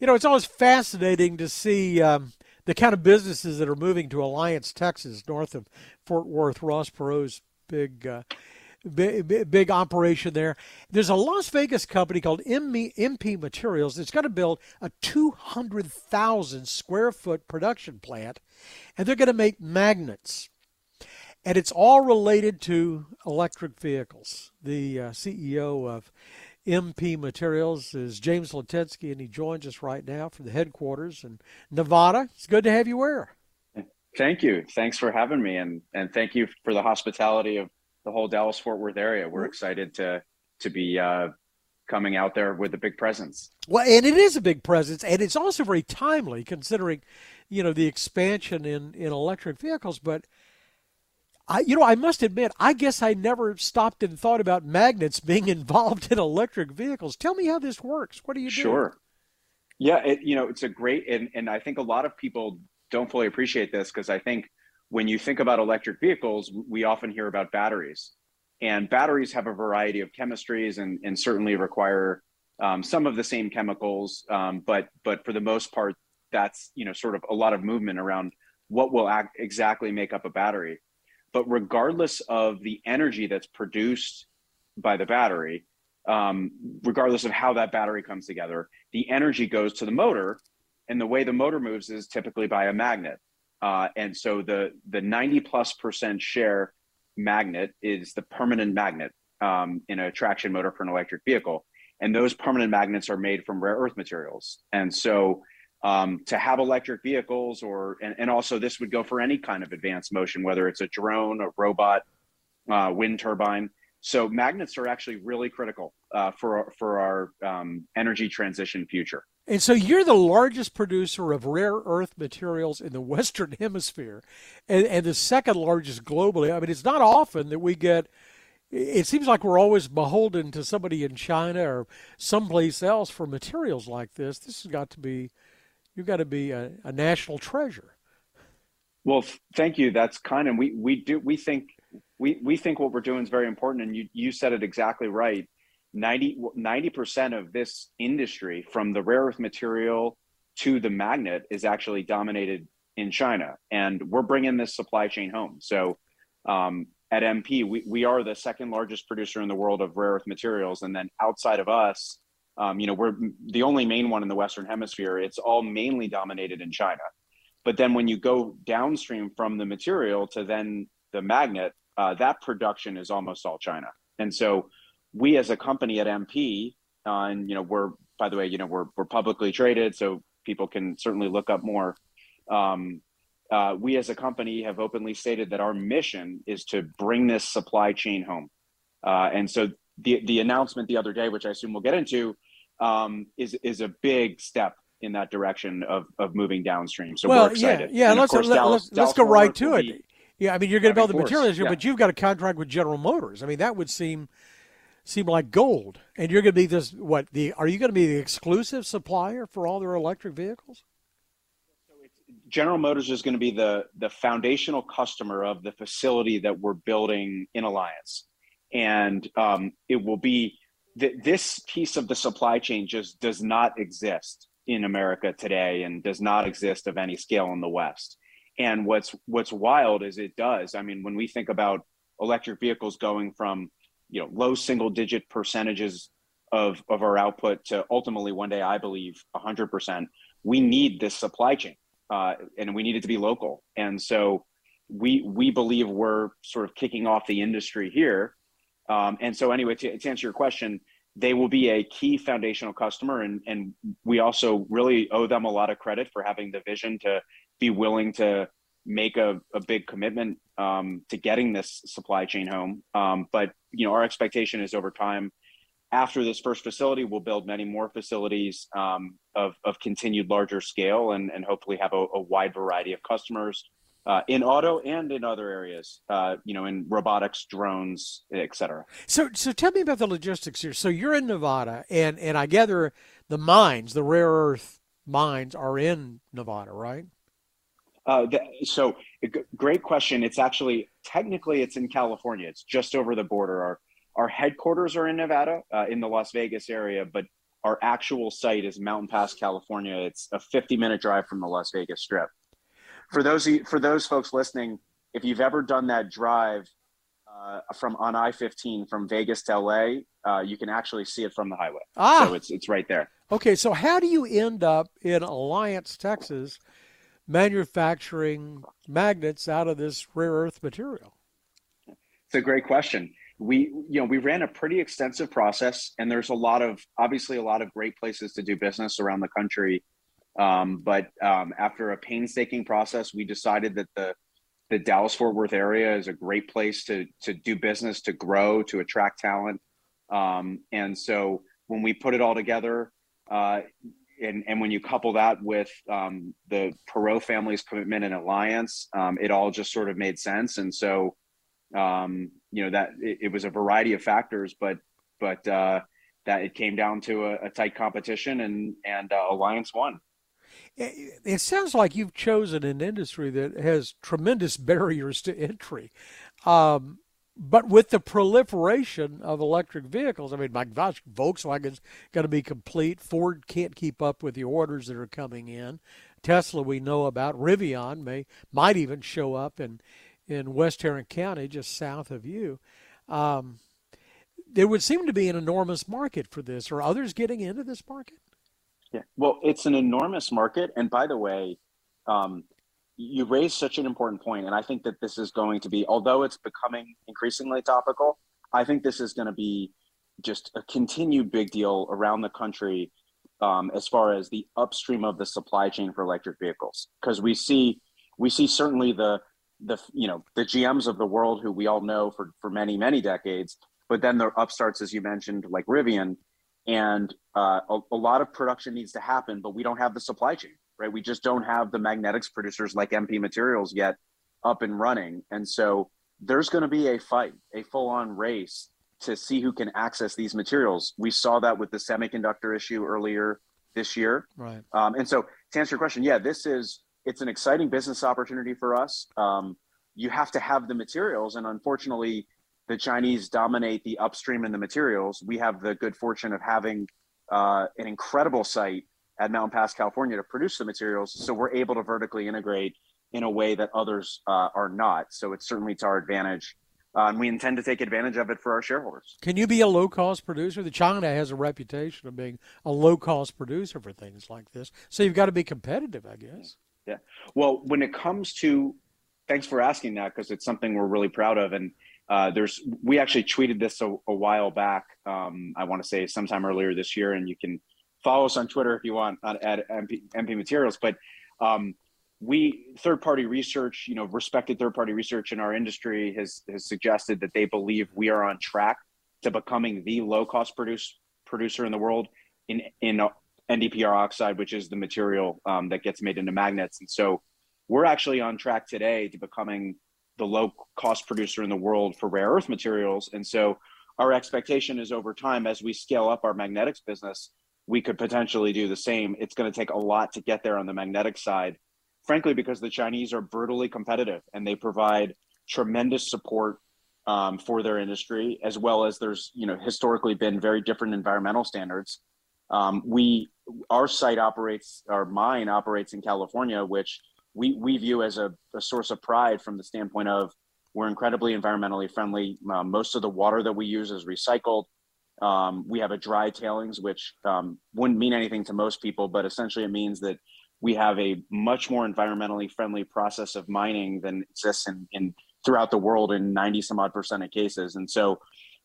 You know, it's always fascinating to see um, the kind of businesses that are moving to Alliance, Texas, north of Fort Worth. Ross Perot's big, uh, big, big operation there. There's a Las Vegas company called MP Materials that's going to build a 200,000 square foot production plant, and they're going to make magnets. And it's all related to electric vehicles. The uh, CEO of MP Materials is James Litinsky, and he joins us right now from the headquarters in Nevada. It's good to have you where. Thank you. Thanks for having me, and and thank you for the hospitality of the whole Dallas Fort Worth area. We're excited to to be uh, coming out there with a big presence. Well, and it is a big presence, and it's also very timely considering, you know, the expansion in in electric vehicles, but I, you know, I must admit, I guess I never stopped and thought about magnets being involved in electric vehicles. Tell me how this works. What do you do? Sure. Yeah, it, you know, it's a great, and, and I think a lot of people don't fully appreciate this because I think when you think about electric vehicles, we often hear about batteries. And batteries have a variety of chemistries and, and certainly require um, some of the same chemicals, um, but but for the most part, that's you know sort of a lot of movement around what will act exactly make up a battery. But regardless of the energy that's produced by the battery, um, regardless of how that battery comes together, the energy goes to the motor, and the way the motor moves is typically by a magnet. Uh, and so the the 90 plus percent share magnet is the permanent magnet um, in a traction motor for an electric vehicle, and those permanent magnets are made from rare earth materials. And so um, to have electric vehicles or and, and, also this would go for any kind of advanced motion whether it's a drone a robot uh, wind turbine. So magnets are actually really critical uh, for for our um, energy transition future. And so you're the largest producer of rare earth materials in the western hemisphere and, and the second largest globally. I mean it's not often that we get it seems like we're always beholden to somebody in China or someplace else for materials like this. This has got to be you've got to be a, a national treasure. Well, thank you. That's kind, and we we do we think we we think what we're doing is very important, and you you said it exactly right. 90 percent of this industry, from the rare earth material to the magnet, is actually dominated in China, and we're bringing this supply chain home. So. Um, at MP, we, we are the second largest producer in the world of rare earth materials. And then outside of us, um, you know, we're the only main one in the Western Hemisphere. It's all mainly dominated in China. But then when you go downstream from the material to then the magnet, uh, that production is almost all China. And so we as a company at MP, uh, and you know, we're by the way, you know, we're we're publicly traded, so people can certainly look up more. Um, uh, we as a company have openly stated that our mission is to bring this supply chain home. Uh, and so the the announcement the other day, which I assume we'll get into, um, is is a big step in that direction of of moving downstream. So well, we're excited. Yeah, yeah. Let's, let, Dallas, let's, let's go right to it. Yeah, I mean you're going to build the materials here, yeah. but you've got a contract with General Motors. I mean that would seem seem like gold. And you're going to be this what the are you going to be the exclusive supplier for all their electric vehicles? General Motors is going to be the the foundational customer of the facility that we're building in Alliance, and um, it will be th- this piece of the supply chain just does not exist in America today and does not exist of any scale in the West. And what's what's wild is it does. I mean, when we think about electric vehicles going from you know low single digit percentages of of our output to ultimately one day, I believe, 100%. We need this supply chain, uh, and we need it to be local. And so we we believe we're sort of kicking off the industry here um, and so, anyway, to, to, answer your question, they will be a key foundational customer, and and we also really owe them a lot of credit for having the vision to be willing to make a, a big commitment um, to getting this supply chain home. Um, but you know, our expectation is over time, after this first facility, we'll build many more facilities um, of of continued larger scale, and and hopefully have a, a wide variety of customers uh, in auto and in other areas, uh, you know, in robotics, drones, etc. So, so tell me about the logistics here. So you're in Nevada, and and I gather the mines, the rare earth mines, are in Nevada, right? Uh, the, so, great question. It's actually technically it's in California. It's just over the border. Our our headquarters are in Nevada, uh, in the Las Vegas area, but our actual site is Mountain Pass, California. It's a 50 minute drive from the Las Vegas Strip. For those for those folks listening, if you've ever done that drive uh, from on I-15 from Vegas to LA, uh, you can actually see it from the highway. Ah. So it's it's right there. Okay, so how do you end up in Alliance, Texas, manufacturing magnets out of this rare earth material? It's a great question. We, you know, we ran a pretty extensive process, and there's a lot of, obviously, a lot of great places to do business around the country. Um, but um, after a painstaking process, we decided that the the Dallas Fort Worth area is a great place to to do business, to grow, to attract talent. Um, and so when we put it all together, uh, and, and when you couple that with um, the Perot family's commitment and alliance, um, it all just sort of made sense. And so, um, you know, that it, it, was a variety of factors, but but uh, that it came down to a, a tight competition, and and uh, Alliance won. It sounds like you've chosen an industry that has tremendous barriers to entry. Um, but with the proliferation of electric vehicles, I mean, my gosh, Volkswagen's going to be complete. Ford can't keep up with the orders that are coming in. Tesla, we know about. Rivian may might even show up in in West Tarrant County, just south of you. Um, there would seem to be an enormous market for this. Are others getting into this market? Yeah, well, it's an enormous market, and by the way, um, you raise such an important point. and I think that this is going to be, although it's becoming increasingly topical, I think this is going to be just a continued big deal around the country um, as far as the upstream of the supply chain for electric vehicles, because we see we see certainly the the you know the GMs of the world who we all know for for many many decades, but then the upstarts as you mentioned like Rivian, and uh, a, a lot of production needs to happen, but we don't have the supply chain right? We just don't have the magnetics producers like MP Materials yet up and running. And so there's going to be a fight, a full on race to see who can access these materials. We saw that with the semiconductor issue earlier this year. Right. Um, and so to answer your question, yeah, this is, it's an exciting business opportunity for us. Um, you have to have the materials. And unfortunately, the Chinese dominate the upstream in the materials. We have the good fortune of having uh, an incredible site at Mountain Pass, California to produce the materials. So we're able to vertically integrate in a way that others uh, are not. So it's certainly to our advantage. Uh, and we intend to take advantage of it for our shareholders. Can you be a low cost producer? The China has a reputation of being a low cost producer for things like this. So you've got to be competitive, I guess. Yeah. Well, when it comes to, thanks for asking that because it's something we're really proud of. And uh, there's, we actually tweeted this a, a while back. Um, I want to say sometime earlier this year, and you can follow us on Twitter if you want at MP, MP Materials. But um, we third party research, you know, respected third party research in our industry has has suggested that they believe we are on track to becoming the low cost produce producer in the world in in NdPr oxide, which is the material um, that gets made into magnets. And so we're actually on track today to becoming the low cost producer in the world for rare earth materials. And so our expectation is over time as we scale up our magnetics business we could potentially do the same. It's going to take a lot to get there on the magnetic side, frankly, because the Chinese are brutally competitive and they provide tremendous support um, for their industry, as well as there's you know historically been very different environmental standards. Um, we our site operates, our mine operates in California, which we we view as a, a source of pride from the standpoint of we're incredibly environmentally friendly. Uh, most of the water that we use is recycled. Um, we have a dry tailings, which um, wouldn't mean anything to most people, but essentially it means that we have a much more environmentally friendly process of mining than exists in, in throughout the world in 90 some odd percent of cases. And so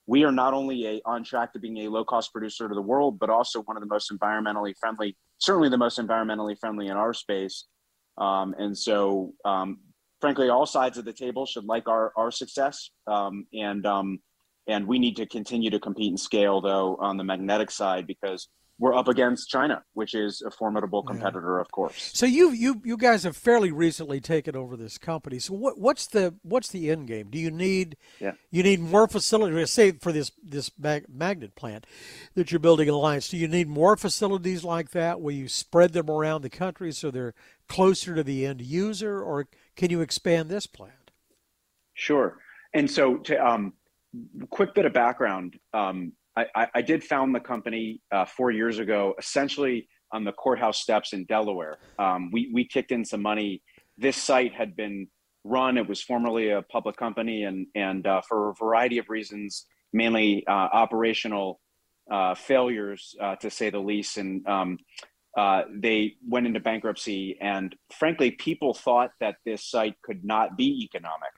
we are not only a, on track to being a low cost producer to the world, but also one of the most environmentally friendly, certainly the most environmentally friendly in our space. Um, and so, um, frankly, all sides of the table should like our, our success. Um, and, um, and we need to continue to compete and scale though on the magnetic side because we're up against China, which is a formidable competitor, yeah. of course. So you you you guys have fairly recently taken over this company. So what what's the what's the end game? Do you need yeah. you need more facilities? Say for this this mag- magnet plant that you're building in Alliance, do you need more facilities like that? Will you spread them around the country so they're closer to the end user, or can you expand this plant? Sure. And so to um, quick bit of background. Um, I, I, did found the company uh, four years ago, essentially on the courthouse steps in Delaware. Um, we we kicked in some money. This site had been run. It was formerly a public company, and and uh, for a variety of reasons, mainly uh, operational uh, failures, uh, to say the least, and um, uh, they went into bankruptcy. And frankly, people thought that this site could not be economic,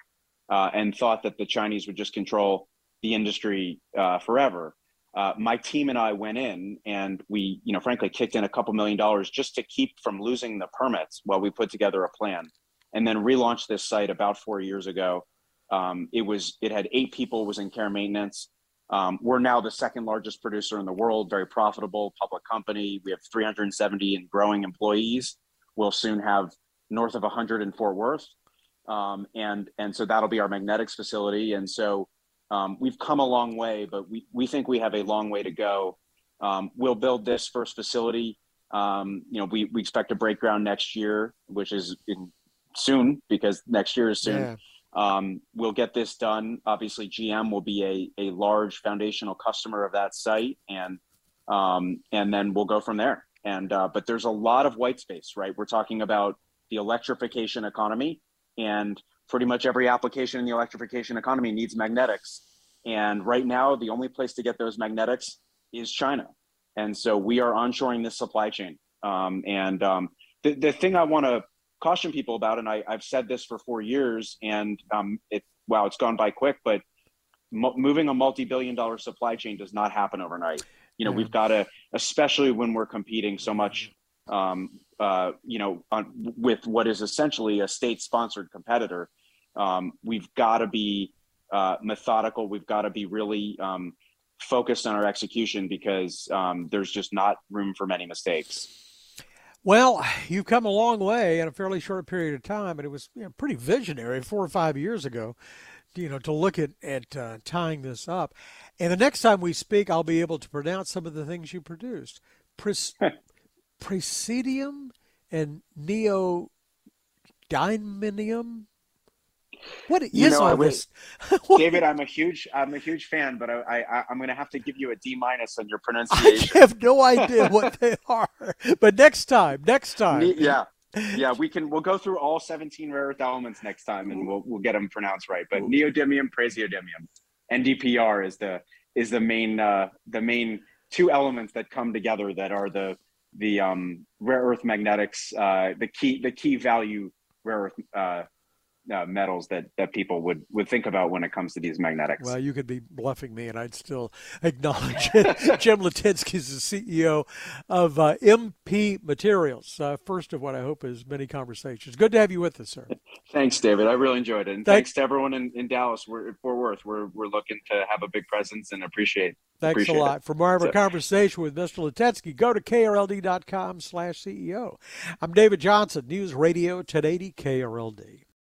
and thought that the Chinese would just control the industry forever uh, my team and I went in and we, you know, frankly, kicked in a couple million dollars just to keep from losing the permits while we put together a plan, and then relaunched this site about four years ago. Um, it was it had eight people was in care maintenance. Um, we're now the second largest producer in the world, very profitable public company. We have 370 and growing employees. We'll soon have north of 100 in Fort Worth, um, and and so that'll be our magnetics facility. And so um, we've come a long way, but we, we think we have a long way to go. Um, we'll build this first facility. Um, you know, we, we expect to break ground next year, which is in soon because next year is soon. Yeah. Um, we'll get this done. Obviously, GM will be a, a large foundational customer of that site, and um, and then we'll go from there. And uh, but there's a lot of white space, right? We're talking about the electrification economy, and pretty much every application in the electrification economy needs magnetics. And right now, the only place to get those magnetics is China. And so we are onshoring this supply chain. Um, and um, the, the thing I want to caution people about, and I, have said this for four years, and um, it wow, it's gone by quick, but mo- moving a multi-billion dollar supply chain does not happen overnight. You know, yeah. we've got to, especially when we're competing so much, um, uh, you know, on, with what is essentially a state-sponsored competitor um, we've got to be uh, methodical. We've got to be really um, focused on our execution because um, there's just not room for many mistakes. Well, you've come a long way in a fairly short period of time, and it was you know, pretty visionary four or five years ago. You know, to look at at uh, tying this up, and the next time we speak, I'll be able to pronounce some of the things you produced: Pres- Presidium and neodymium what is you know, all this? David, I'm a huge, I'm a huge fan, but I, I am going to have to give you a D minus on your pronunciation. I have no idea what they are, but next time, next time, yeah, yeah, we can. We'll go through all 17 rare earth elements next time, and we'll we'll get them pronounced right. But neodymium, praseodymium, NdPr is the is the main uh, the main two elements that come together that are the the um, rare earth magnetics, uh, the key the key value rare earth uh, uh, metals that that people would would think about when it comes to these magnetics. Well, you could be bluffing me, and I'd still acknowledge it. Jim Litinsky is the CEO of uh, MP Materials. Uh, first of what I hope is many conversations. Good to have you with us, sir. Thanks, David. I really enjoyed it, and thanks, thanks to everyone in, in Dallas. We're Fort Worth. We're we're looking to have a big presence and appreciate. Thanks appreciate a lot. It. For more of a conversation with Mr. Litinsky, go to krld.com slash CEO. I'm David Johnson, News Radio 1080 KRLD.